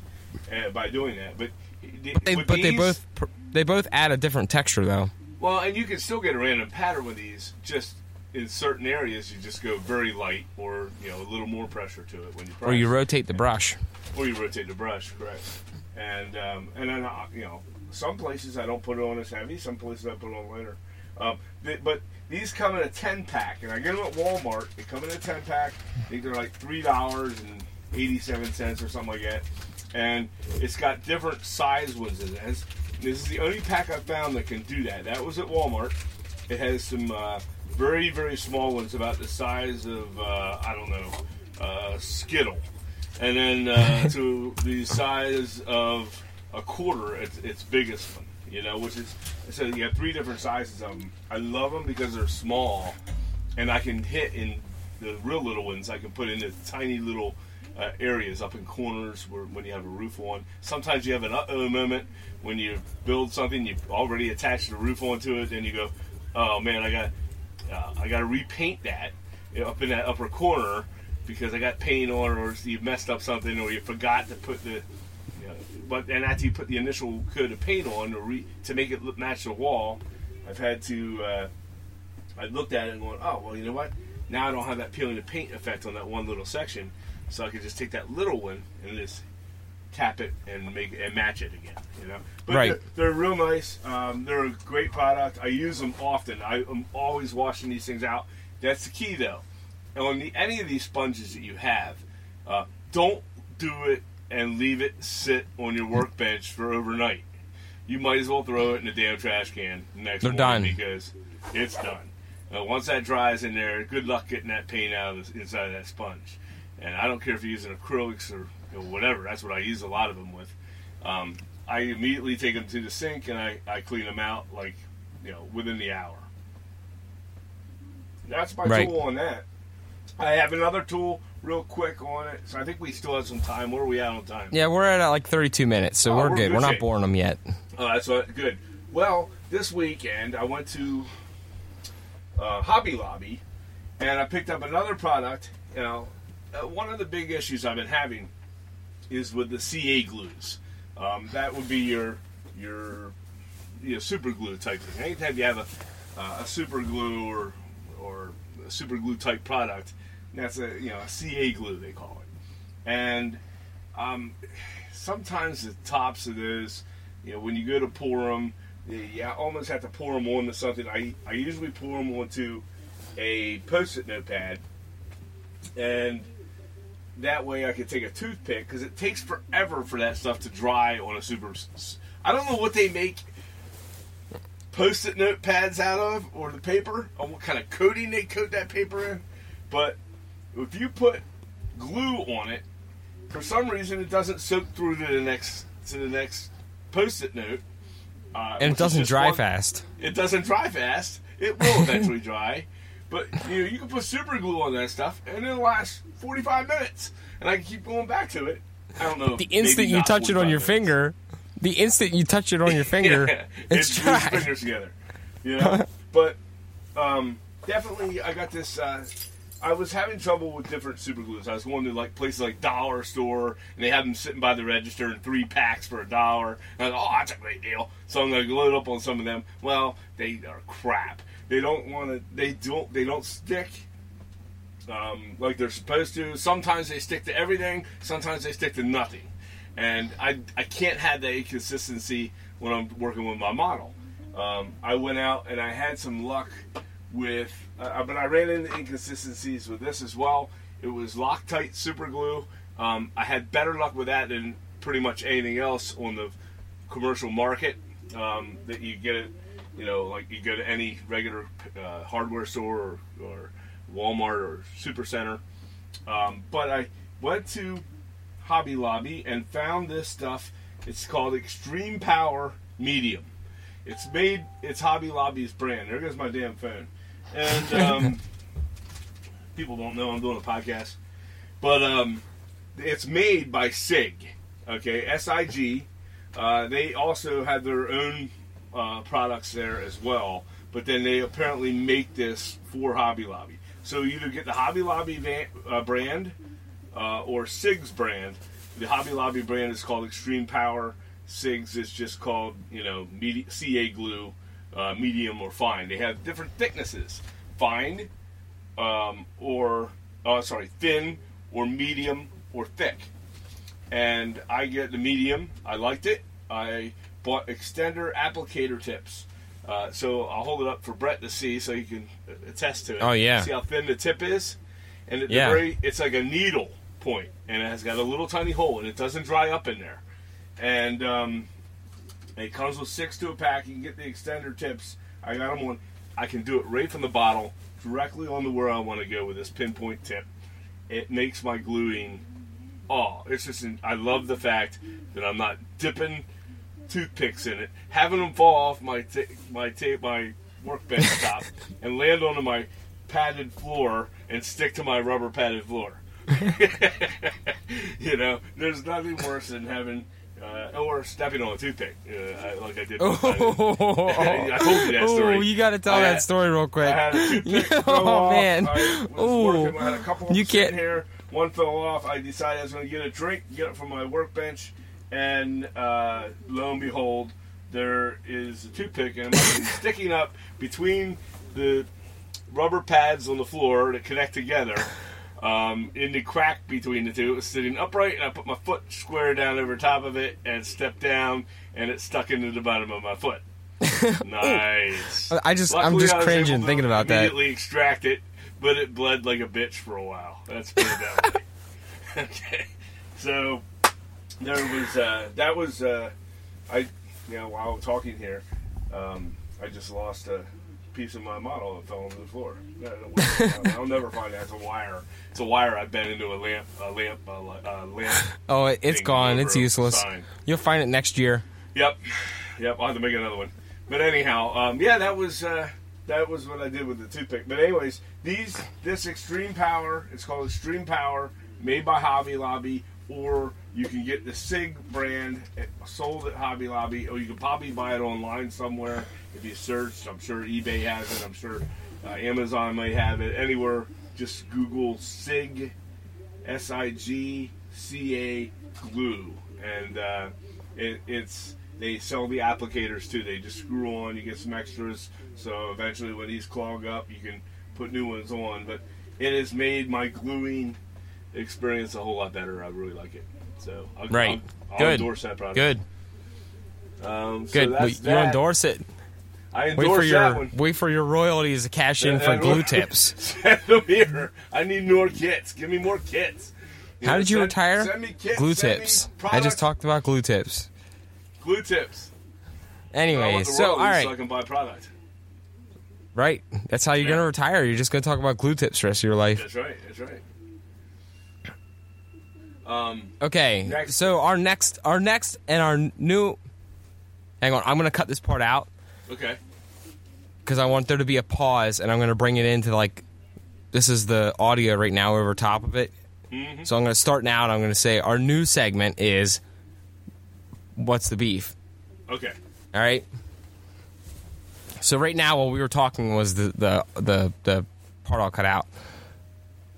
uh, by doing that. But the, They, but they both they both add a different texture though. Well, and you can still get a random pattern with these. Just in certain areas, you just go very light, or you know, a little more pressure to it when you press. Or you rotate the brush. or you rotate the brush, correct? And um, and then uh, you know, some places I don't put it on as heavy. Some places I put it on lighter. Um, th- but these come in a ten pack, and I get them at Walmart. They come in a ten pack. I think they're like three dollars and eighty seven cents or something like that. And it's got different size ones in it. This is the only pack I found that can do that. That was at Walmart. It has some uh, very very small ones, about the size of uh, I don't know uh, Skittle, and then uh, (laughs) to the size of a quarter, its its biggest one. You know, which is so you have three different sizes of them. I love them because they're small, and I can hit in the real little ones. I can put in the tiny little uh, areas up in corners where when you have a roof on. Sometimes you have an uh-oh moment when you build something, you've already attached the roof onto it, and you go, "Oh man, I got uh, I got to repaint that you know, up in that upper corner because I got paint on, or you messed up something, or you forgot to put the." But and after you put the initial coat of paint on, or re, to make it look, match the wall, I've had to. Uh, I looked at it and going, "Oh well, you know what? Now I don't have that peeling the paint effect on that one little section, so I could just take that little one and just tap it and make and match it again. You know, but Right. They're, they're real nice. Um, they're a great product. I use them often. I, am always washing these things out. That's the key, though. And on the, any of these sponges that you have, uh, don't do it and leave it sit on your workbench for overnight. You might as well throw it in the damn trash can next They're morning done. because it's done. Uh, once that dries in there, good luck getting that paint out of the, inside of that sponge. And I don't care if you're using acrylics or you know, whatever. That's what I use a lot of them with. Um, I immediately take them to the sink and I, I clean them out like you know within the hour. That's my Right. tool on that. I have another tool real quick on it. So I think we still have some time. Where are we at on time? Yeah, we're at uh, like 32 minutes, so Oh, we're we're good. We're not shape. boring them yet. Oh, that's what, good. Well, this weekend I went to uh, Hobby Lobby and I picked up another product. You know, uh, one of the big issues I've been having is with the CA glues. Um, that would be your your you know, super glue type thing. Anytime you have a, uh, a super glue or or a super glue type product, that's a you know a CA glue they call it. And um, sometimes the tops of those, you know, when you go to pour them, you almost have to pour them onto something. I I usually pour them onto a post-it notepad, and that way I could take a toothpick because it takes forever for that stuff to dry on a super. I don't know what they make post-it notepads out of or the paper or what kind of coating they coat that paper in, but if you put glue on it, for some reason it doesn't soak through to the next to the next post-it note, uh, And it doesn't dry one- fast. It doesn't dry fast. It will eventually (laughs) dry, but you know you can put super glue on that stuff and it'll last 45 minutes, and I can keep going back to it. I don't know. The instant you touch it on your minutes. finger, the instant you touch it on your (laughs) finger, Yeah, it's it dry. fingers together. You know, (laughs) but um, definitely, I got this. Uh, I was having trouble with different super glues. I was going to like places like Dollar Store, and they have them sitting by the register in three packs for a dollar. And I oh, that's a great deal. So I'm to load up on some of them. Well, they are crap. They don't want to. They don't. They don't stick. Um, like they're supposed to. Sometimes they stick to everything. Sometimes they stick to nothing. And I, I can't have that inconsistency when I'm working with my model. Um, I went out and I had some luck with, uh, but I ran into inconsistencies with this as well. It was Loctite super glue. Um, I had better luck with that than pretty much anything else on the commercial market um, that you get it. You know, like you go to any regular uh, hardware store or, or Walmart or Super Center. Um, but I went to Hobby Lobby and found this stuff. It's called Extreme Power Medium. It's made. It's Hobby Lobby's brand. There goes my damn phone. And um, (laughs) people don't know I'm doing a podcast, but um, it's made by Sig. Okay, S I G. Uh, they also have their own uh, products there as well, but then they apparently make this for Hobby Lobby. So you either get the Hobby Lobby van, uh, brand uh, or Sig's brand. The Hobby Lobby brand is called Extreme Power. Sig's is just called you know medi- CA glue, uh, medium or fine. They have different thicknesses, fine um, or oh sorry thin or medium or thick. And I get the medium. I liked it. I bought extender applicator tips. Uh, so I'll hold it up for Brett to see, so he can attest to it. Oh, yeah. See how thin the tip is, and Yeah. very, it's like a needle point, and it has got a little tiny hole, and it doesn't dry up in there. And um, it comes with six to a pack. You can get the extender tips. I got them on. I can do it right from the bottle, directly on the where I want to go with this pinpoint tip. It makes my gluing. Oh, it's just. I love the fact that I'm not dipping toothpicks in it, having them fall off my ta my ta- my workbench (laughs) top and land onto my padded floor and stick to my rubber padded floor. (laughs) you know, there's nothing worse than having uh, or stepping on a toothpick, uh, I- like I did. (laughs) one time. (laughs) I told you that story. Oh, you got to tell I that had- story real I quick. had a toothpick (laughs) Oh, off. man. I was working. I had a couple You can't- here. One fell off. I decided I was going to get a drink, get it from my workbench, and uh, lo and behold, there is a toothpick and sticking up between the rubber pads on the floor that connect together. Um, in the crack between the two, it was sitting upright, and I put my foot square down over top of it and stepped down, and it stuck into the bottom of my foot. (laughs) nice. I just, I'm just cringing thinking about that. Immediately extract it, but it bled like a bitch for a while. That's pretty that (laughs) okay, so there was uh, that was uh, I you know while talking here, um, I just lost a piece of my model that fell on the floor. No, don't worry. I'll never find that. It's a wire. It's a wire I bent into a lamp. A lamp. A a lamp. (laughs) Oh, it's gone. It's useless. sign. You'll find it next year. Yep, yep. I'll have to make another one. But anyhow, um, yeah, that was uh, that was what I did with the toothpick. But anyways, these this Extreme Power, it's called Extreme Power, made by Hobby Lobby, or you can get the Sig brand eh, sold at Hobby Lobby, or you can probably buy it online somewhere if you search. I'm sure eBay has it. I'm sure uh, Amazon may have it. Anywhere, just Google Sig S I G C A glue, and uh, it, it's they sell the applicators too. They just screw on. You get some extras, so eventually when these clog up, you can put new ones on. But it has made my gluing experience a whole lot better. I really like it. So I'll, Right. I'll, I'll Good. endorse that product. Good. Um, so Good. Well, you that. endorse it. I Wait for endorse that your one. wait for your royalties to cash in for glue (laughs) tips. Send them here. I need more kits. Give me more kits. How know, did you send- retire? Send me kits. Glue send tips. I just talked about glue tips. glue tips. Anyway, so all right, so I can buy product. right. That's how you're Yeah. gonna retire. You're just gonna talk about glue tips the rest of your life. That's right. That's right. Um, Okay. Next. So our next, our next, and our new. Hang on, I'm gonna cut this part out okay. because I want there to be a pause, and I'm gonna bring it into like. This is the audio right now over top of it. Mm-hmm. So I'm gonna start now, and I'm gonna say our new segment is. What's the beef? Okay. All right. So right now, while we were talking, was the the the, the part I'll cut out.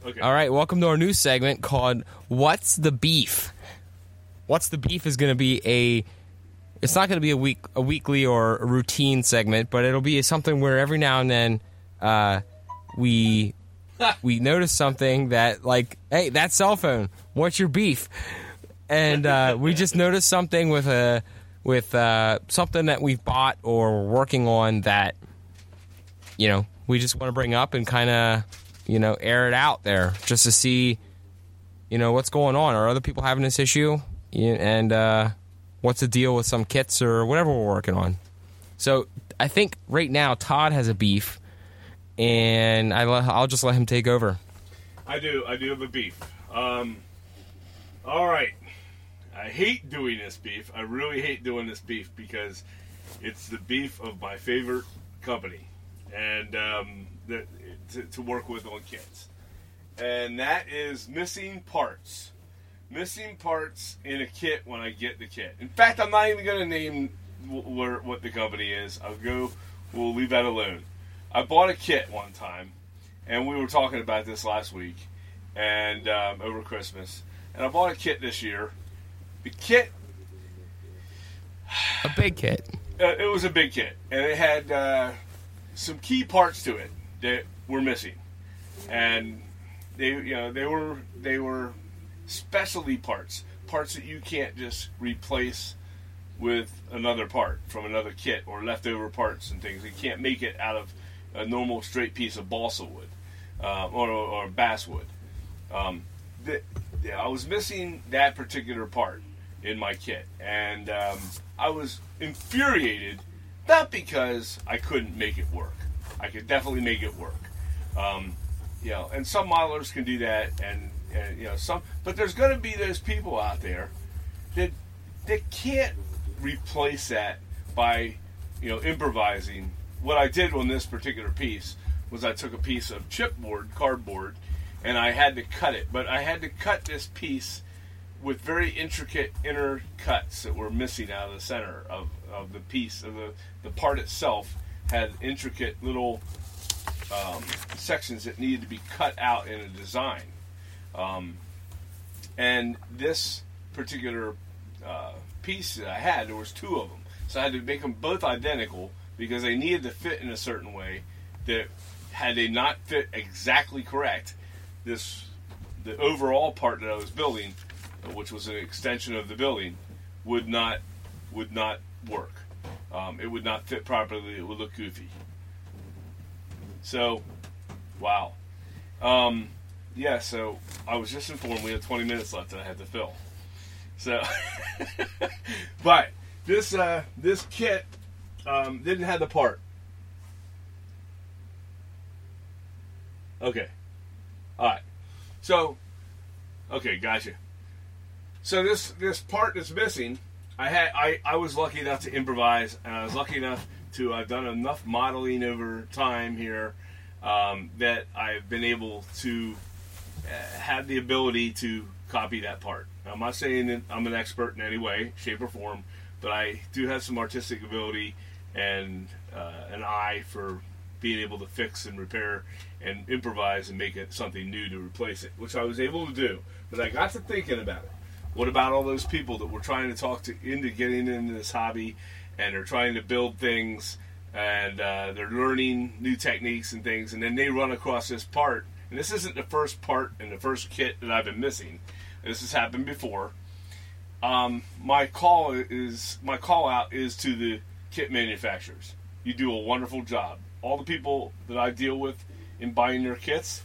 Okay. All right, welcome to our new segment called "What's the Beef." What's the beef is going to be a. It's not going to be a week, a weekly or a routine segment, but it'll be something where every now and then, uh, we (laughs) we notice something that like, hey, that cell phone. What's your beef? And uh, we just (laughs) notice something with a with uh, something that we've bought or we're working on that you know we just want to bring up and kind of you know air it out there just to see you know what's going on are other people having this issue and uh, what's the deal with some kits or whatever we're working on so i think right now todd has a beef and I, le- i'll just let him take over I do. I do have a beef. Um, All right. I hate doing this beef. I really hate doing this beef because it's the beef of my favorite company, and um, the, to, to work with on kits, and that is missing parts. Missing parts in a kit when I get the kit. In fact, I'm not even going to name wh- where what the company is. I'll go. We'll leave that alone. I bought a kit one time, and we were talking about this last week, and um, over Christmas. And I bought a kit this year. The kit A big kit. uh, it was a big kit, and it had uh, some key parts to it that were missing, and they, you know, they were they were specialty parts, parts that you can't just replace with another part from another kit or leftover parts and things. You can't make it out of a normal straight piece of balsa wood uh, or, or basswood. Um, the, yeah, I was missing that particular part in my kit, and um, I was infuriated. Not because I couldn't make it work. I could definitely make it work. Um, you know, and some modelers can do that, and, and you know some. But there's going to be those people out there that that can't replace that by you know improvising. What I did on this particular piece was I took a piece of chipboard, cardboard, and I had to cut it. But I had to cut this piece with very intricate inner cuts that were missing out of the center of, of the piece of the, the part itself had intricate little um, sections that needed to be cut out in a design um, and this particular uh, piece that I had there was two of them so I had to make them both identical because they needed to fit in a certain way that had they not fit exactly correct this the overall part that I was building which was an extension of the building, would not would not work. Um, it would not fit properly. It would look goofy. So, wow. Um, yeah. So I was just informed we had 20 minutes left that I had to fill. So, (laughs) but this uh, this kit um, didn't have the part. Okay. All right. So, okay, gotcha. So this this part that's missing, I had I, I was lucky enough to improvise, and I was lucky enough to I've done enough modeling over time here um, that I've been able to have the ability to copy that part. I'm not saying that I'm an expert in any way, shape, or form, but I do have some artistic ability and uh, an eye for being able to fix and repair and improvise and make it something new to replace it, which I was able to do. But I got to thinking about it. What about all those people that were trying to talk to into getting into this hobby, and they're trying to build things, and uh, they're learning new techniques and things, and then they run across this part. And this isn't the first part and the first kit that I've been missing. This has happened before. Um, my call is my call out is to the kit manufacturers. You do a wonderful job. All the people that I deal with in buying their kits,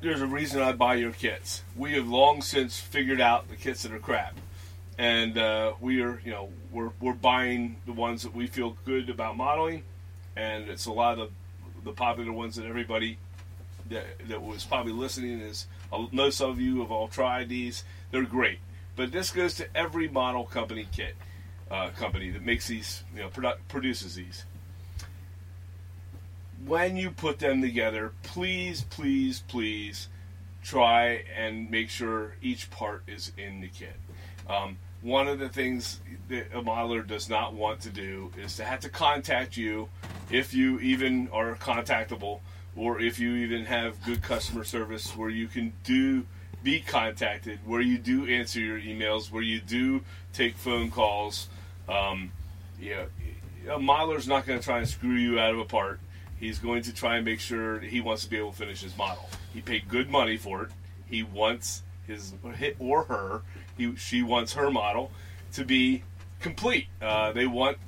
there's a reason I buy your kits. We have long since figured out the kits that are crap, and uh, we are, you know, we're we're buying the ones that we feel good about modeling, and it's a lot of the popular ones that everybody that that was probably listening is. uh, Most of you have all tried these; they're great. But this goes to every model company kit uh, company that makes these, you know, produ- produces these when you put them together, please, please, please try and make sure each part is in the kit. Um, one of the things that a modeler does not want to do is to have to contact you if you even are contactable or if you even have good customer service where you can do be contacted, where you do answer your emails, where you do take phone calls. Um, you know, a modeler's not going to try and screw you out of a part. He's going to try and make sure he wants to be able to finish his model. He paid good money for it. He wants his or her. He she wants her model to be complete. Uh, they want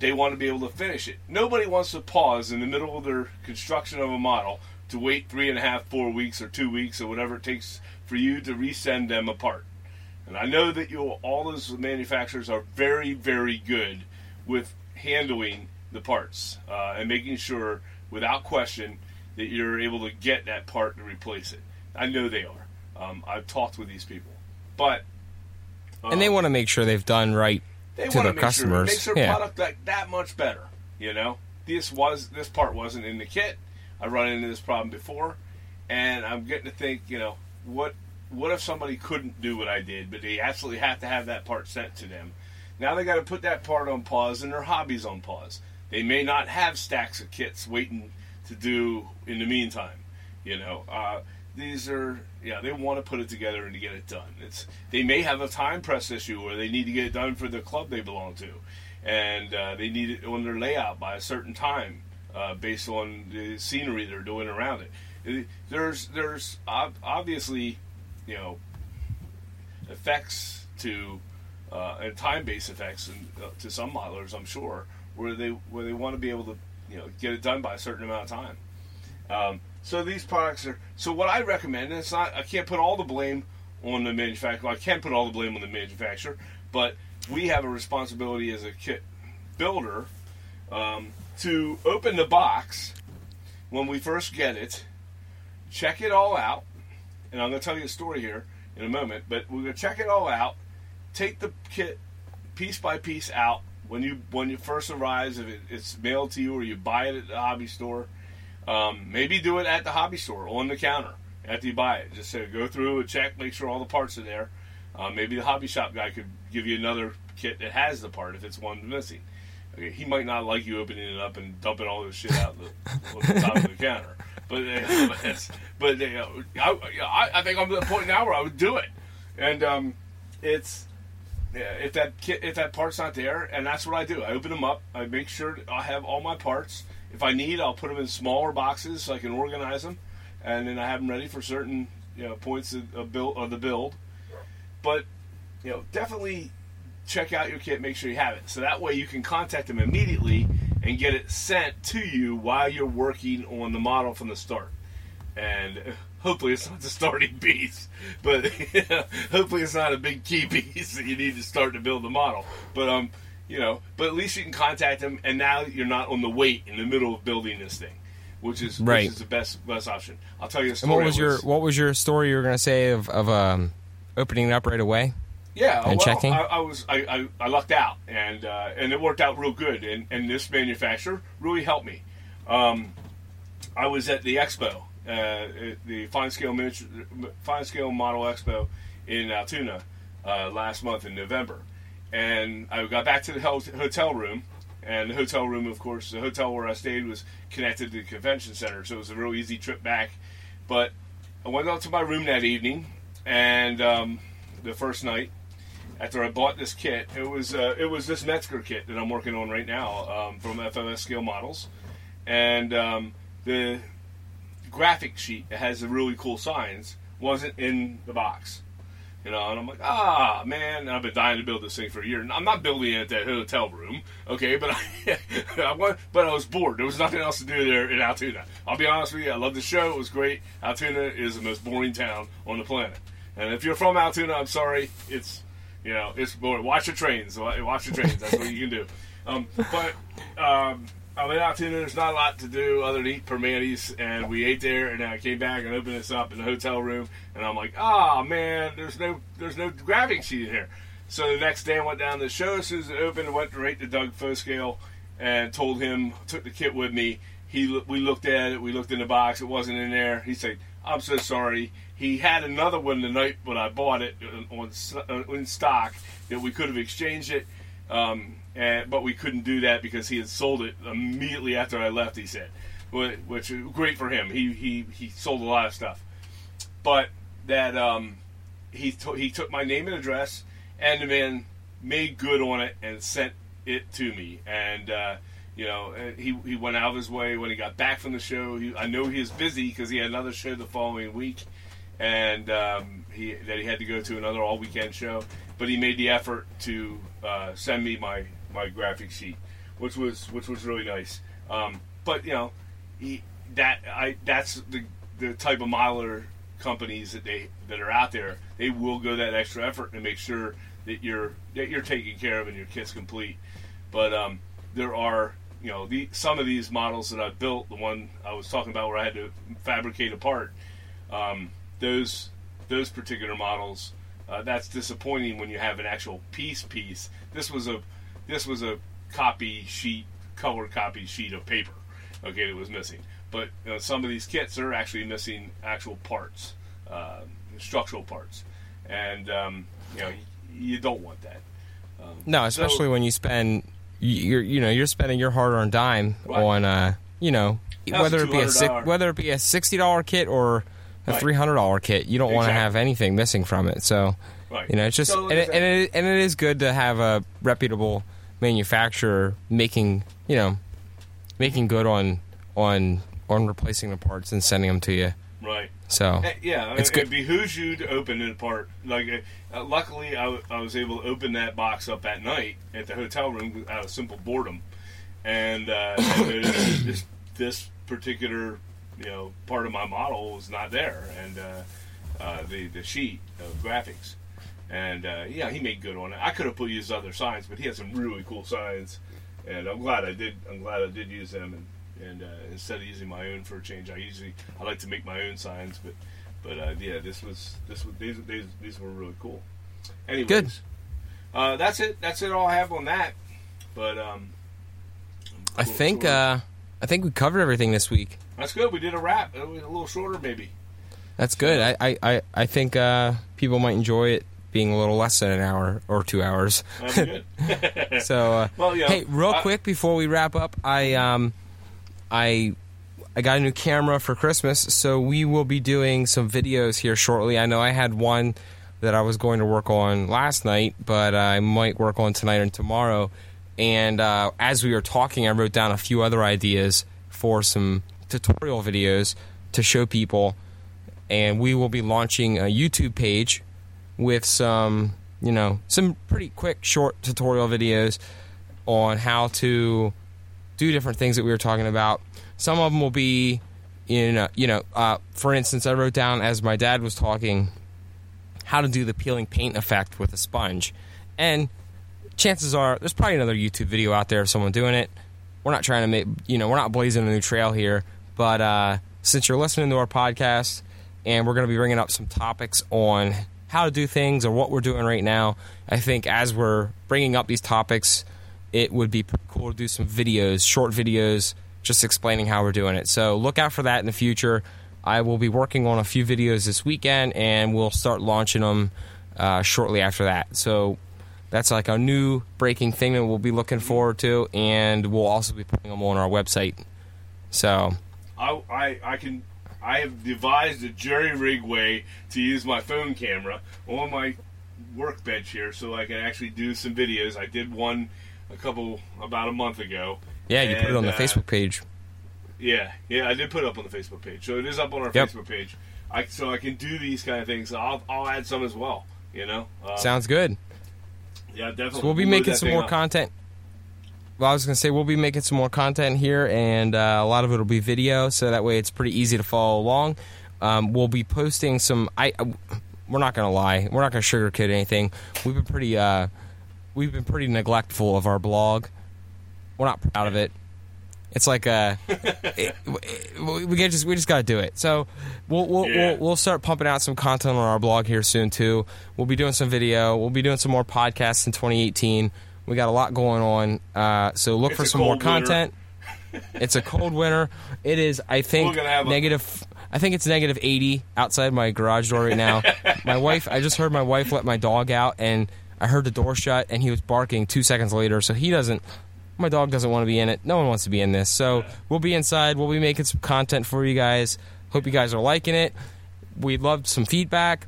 they want to be able to finish it. Nobody wants to pause in the middle of their construction of a model to wait three and a half, four weeks, or two weeks, or whatever it takes for you to resend them a part. And I know that you all those manufacturers are very, very good with handling the parts uh, and making sure, without question, that you're able to get that part to replace it. I know they are. Um, I've talked with these people, but and they um, want to make sure they've done right they to their make customers. Sure, it makes their Yeah. product like that much better. You know, this was this part wasn't in the kit. I run into this problem before, and I'm getting to think, you know, what what if somebody couldn't do what I did, but they absolutely have to have that part sent to them? Now they got to put that part on pause and their hobbies on pause. They may not have stacks of kits waiting to do in the meantime. You know, uh, these are yeah they want to put it together and to get it done. It's they may have a time press issue where they need to get it done for the club they belong to, and uh, they need it on their layout by a certain time uh, based on the scenery they're doing around it. It- There's there's obviously you know effects to uh, and time-based effects and, uh, to some modelers, I'm sure, where they where they want to be able to you know get it done by a certain amount of time. Um, so these products are. So what I recommend, and it's not. I can't put all the blame on the manufacturer. I can't put all the blame on the manufacturer, but we have a responsibility as a kit builder um, to open the box when we first get it, check it all out, and I'm going to tell you a story here in a moment. But we're going to check it all out, take the kit piece by piece out when you when you first arrives. If it, it's mailed to you or you buy it at the hobby store, um, maybe do it at the hobby store on the counter after you buy it. Just say go through and check, make sure all the parts are there. Uh, maybe the hobby shop guy could give you another kit that has the part if it's one missing. Okay, he might not like you opening it up and dumping all this shit out the, (laughs) on the top of the counter. But uh, (laughs) but, but uh, I, I, I think I'm at the point now where I would do it, and um, it's if that kit, if that part's not there, and that's what I do. I open them up. I make sure I have all my parts. If I need, I'll put them in smaller boxes so I can organize them, and then I have them ready for certain you know, points of, of, build, of the build. But you know, definitely check out your kit. Make sure you have it, so that way you can contact them immediately and get it sent to you while you're working on the model from the start. And (laughs) hopefully it's not the starting (laughs) piece, but (laughs) hopefully it's not a big key piece that you need to start to build the model. But um, you know, but at least you can contact them, and now you're not on the wait in the middle of building this thing, which is Right. which is the best best option. I'll tell you a And what was your what was your story you were going to say of of um, opening it up right away? Yeah, and well, checking? I, I was I, I, I lucked out, and uh, and it worked out real good. And, and this manufacturer really helped me. Um, I was at the expo, uh, the fine scale miniature, fine scale model expo in Altoona uh, last month in November, and I got back to the hotel room. And the hotel room, of course, the hotel where I stayed was connected to the convention center, so it was a real easy trip back. But I went out to my room that evening, and um, the first night, after I bought this kit, it was uh, it was this Metzger kit that I'm working on right now um, from FMS Scale Models, and um, the graphic sheet that has the really cool signs wasn't in the box, you know. And I'm like, ah, man, I've been dying to build this thing for a year. And I'm not building it at that hotel room, okay? But I, (laughs) I went, but I was bored. There was nothing else to do there in Altoona. I'll be honest with you, I love the show. It was great. Altoona is the most boring town on the planet. And if you're from Altoona, I'm sorry, it's you know, it's boring. Watch the trains. Watch the trains. That's what you can do. Um, but um, I went mean, Altoona, there's not a lot to do other than eat Primanti's, and we ate there, and then I came back and opened this up in the hotel room, and I'm like, ah, man, there's no, there's no graphic sheet in here. So the next day, I went down to the show. As soon as it opened, went right to Doug Foscale and told him, took the kit with me. He, we looked at it. We looked in the box. It wasn't in there. He said, "I'm so sorry." He had another one the night when I bought it uh, on uh, in stock that we could have exchanged it, um, and, but we couldn't do that because he had sold it immediately after I left. He said, which great for him. He he he sold a lot of stuff, but that um, he he took my name and address, and the man made good on it and sent it to me. And uh, you know, uh, he he went out of his way when he got back from the show. He, I know he was busy because he had another show the following week, and um, he that he had to go to another all weekend show. But he made the effort to uh, send me my my graphic sheet, which was which was really nice. Um, but you know, he that I that's the the type of modeler companies that they that are out there. They will go that extra effort to make sure that you're that you're taken care of and your kit's complete. But um, there are you know the some of these models that I built, the one I was talking about where I had to fabricate a part. Um, those those particular models uh, that's disappointing when you have an actual piece piece. This was a this was a copy sheet, color copy sheet of paper. Okay, that was missing. But uh, some of these kits are actually missing actual parts, uh, structural parts, and um, you know you don't want that. Um, No, especially so- when you spend you're you know you're spending your hard-earned dime Right. on uh you know That was whether it be a $200. whether it be a sixty dollar kit or a Right. three hundred dollar kit, you don't want to have anything missing from it. So Right. you know it's just So, and, it, and it and it is good to have a reputable manufacturer making you know making good on on on replacing the parts and sending them to you. right. So Uh, Yeah, It's it, good. it behooves you to open it apart. Like, uh, luckily, I, w- I was able to open that box up at night at the hotel room out of simple boredom, and, uh, (coughs) and this this particular you know part of my model was not there, and uh, uh, the the sheet of graphics, and uh, yeah, he made good on it. I could have put used other signs, but he had some really cool signs, and I'm glad I did. I'm glad I did use them, and and uh, instead of using my own for a change, I usually I like to make my own signs, but but uh, yeah, this was this was these these, these were really cool. Anyways, Good. Uh, that's it. That's it. All I have on that. But um, I think uh I think we covered everything this week. that's good. We did a wrap. It was a little shorter, maybe. That's good. I, I, I, I think uh, people might enjoy it being a little less than an hour or two hours. (laughs) So, uh, (laughs) Well, hey, real I- quick before we wrap up, I um, I I got a new camera for Christmas, so we will be doing some videos here shortly. I know I had one that I was going to work on last night, but I might work on tonight and tomorrow. And uh, as we were talking, I wrote down a few other ideas for some tutorial videos to show people. And we will be launching a YouTube page with some, you know, some pretty quick, short tutorial videos on how to do different things that we were talking about. Some of them will be, in, uh, you know, uh, for instance, I wrote down as my dad was talking how to do the peeling paint effect with a sponge. And chances are there's probably another YouTube video out there of someone doing it. We're not trying to make, you know, we're not blazing a new trail here. But uh, since you're listening to our podcast and we're going to be bringing up some topics on how to do things or what we're doing right now, I think as we're bringing up these topics, it would be cool to do some videos, short videos, just explaining how we're doing it. So look out for that in the future. I will be working on a few videos this weekend, and we'll start launching them uh, shortly after that. So that's like a new breaking thing that we'll be looking forward to, and we'll also be putting them on our website. So I, I I can I have devised a jerry rig way to use my phone camera on my workbench here, so I can actually do some videos. I did one a couple about a month ago. yeah, you put it on the uh, Facebook page. Yeah, yeah, I did put it up on the Facebook page, so it is up on our Yep. Facebook page. I so I can do these kind of things. I'll I'll add some as well. You know, uh, Sounds good. yeah, definitely. So we'll be making some more up. content. Well, I was going to say we'll be making some more content here, and uh, a lot of it will be video, so that way it's pretty easy to follow along. Um, we'll be posting some. I, I we're not going to lie. We're not going to sugarcoat anything. We've been pretty. Uh, we've been pretty neglectful of our blog. We're not proud of it. It's like uh, (laughs) it, we just we just got to do it. So we'll we'll, Yeah. we'll we'll start pumping out some content on our blog here soon too. We'll be doing some video. We'll be doing some more podcasts in 2018. We got a lot going on. Uh, so look It's for some more winter. content. (laughs) it's a cold winter. It is. I think have a- negative. I think it's negative 80 outside my garage door right now. (laughs) my wife. I just heard my wife let my dog out, and I heard the door shut, and he was barking two seconds later. So he doesn't. My dog doesn't want to be in it. No one wants to be in this. So we'll be inside. We'll be making some content for you guys. Hope you guys are liking it. We'd love some feedback.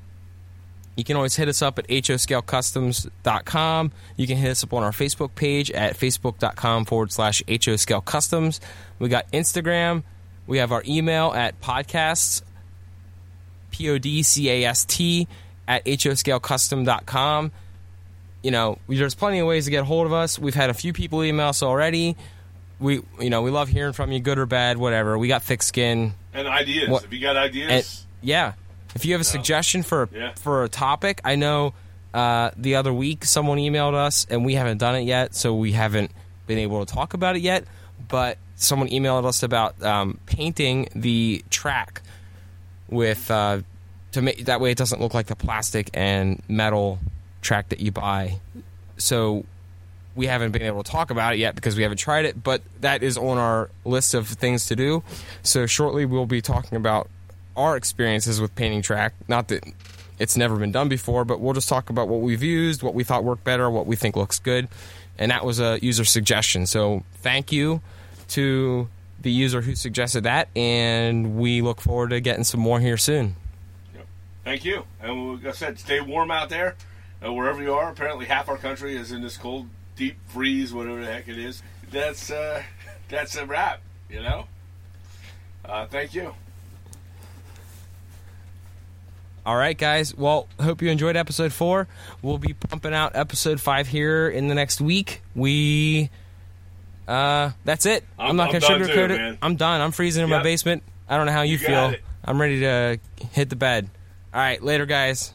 You can always hit us up at hoscalecustoms.com. You can hit us up on our Facebook page at facebook.com forward slash hoscalecustoms. We got Instagram. We have our email at podcasts, P O D C A S T, at hoscalecustom.com. You know, there's plenty of ways to get a hold of us. We've had a few people email us already. We, you know, we love hearing from you, good or bad, whatever. We got thick skin. and ideas. What- If you got ideas, And, yeah, if you have a suggestion for Yeah. for a topic, I know uh, the other week someone emailed us and we haven't done it yet, so we haven't been able to talk about it yet. But someone emailed us about um, painting the track with uh, to make that way it doesn't look like the plastic and metal track that you buy. So we haven't been able to talk about it yet because we haven't tried it, but that is on our list of things to do. So shortly we'll be talking about our experiences with painting track. Not that it's never been done before, but we'll just talk about what we've used, what we thought worked better, what we think looks good. And that was a user suggestion. So thank you to the user who suggested that, and we look forward to getting some more here soon. Yep. Thank you. And like I said, stay warm out there, uh, wherever you are. Apparently, half our country is in this cold, deep freeze, whatever the heck it is. That's uh, (laughs) that's a wrap. You know. Uh, thank you. All right, guys. Well, hope you enjoyed episode four. We'll be pumping out episode five here in the next week. We, uh, that's it. I'm, I'm- not I'm gonna sugarcoat it. man. I'm done. I'm freezing in my basement. I don't know how you, You feel. I'm ready to hit the bed. All right, later, guys.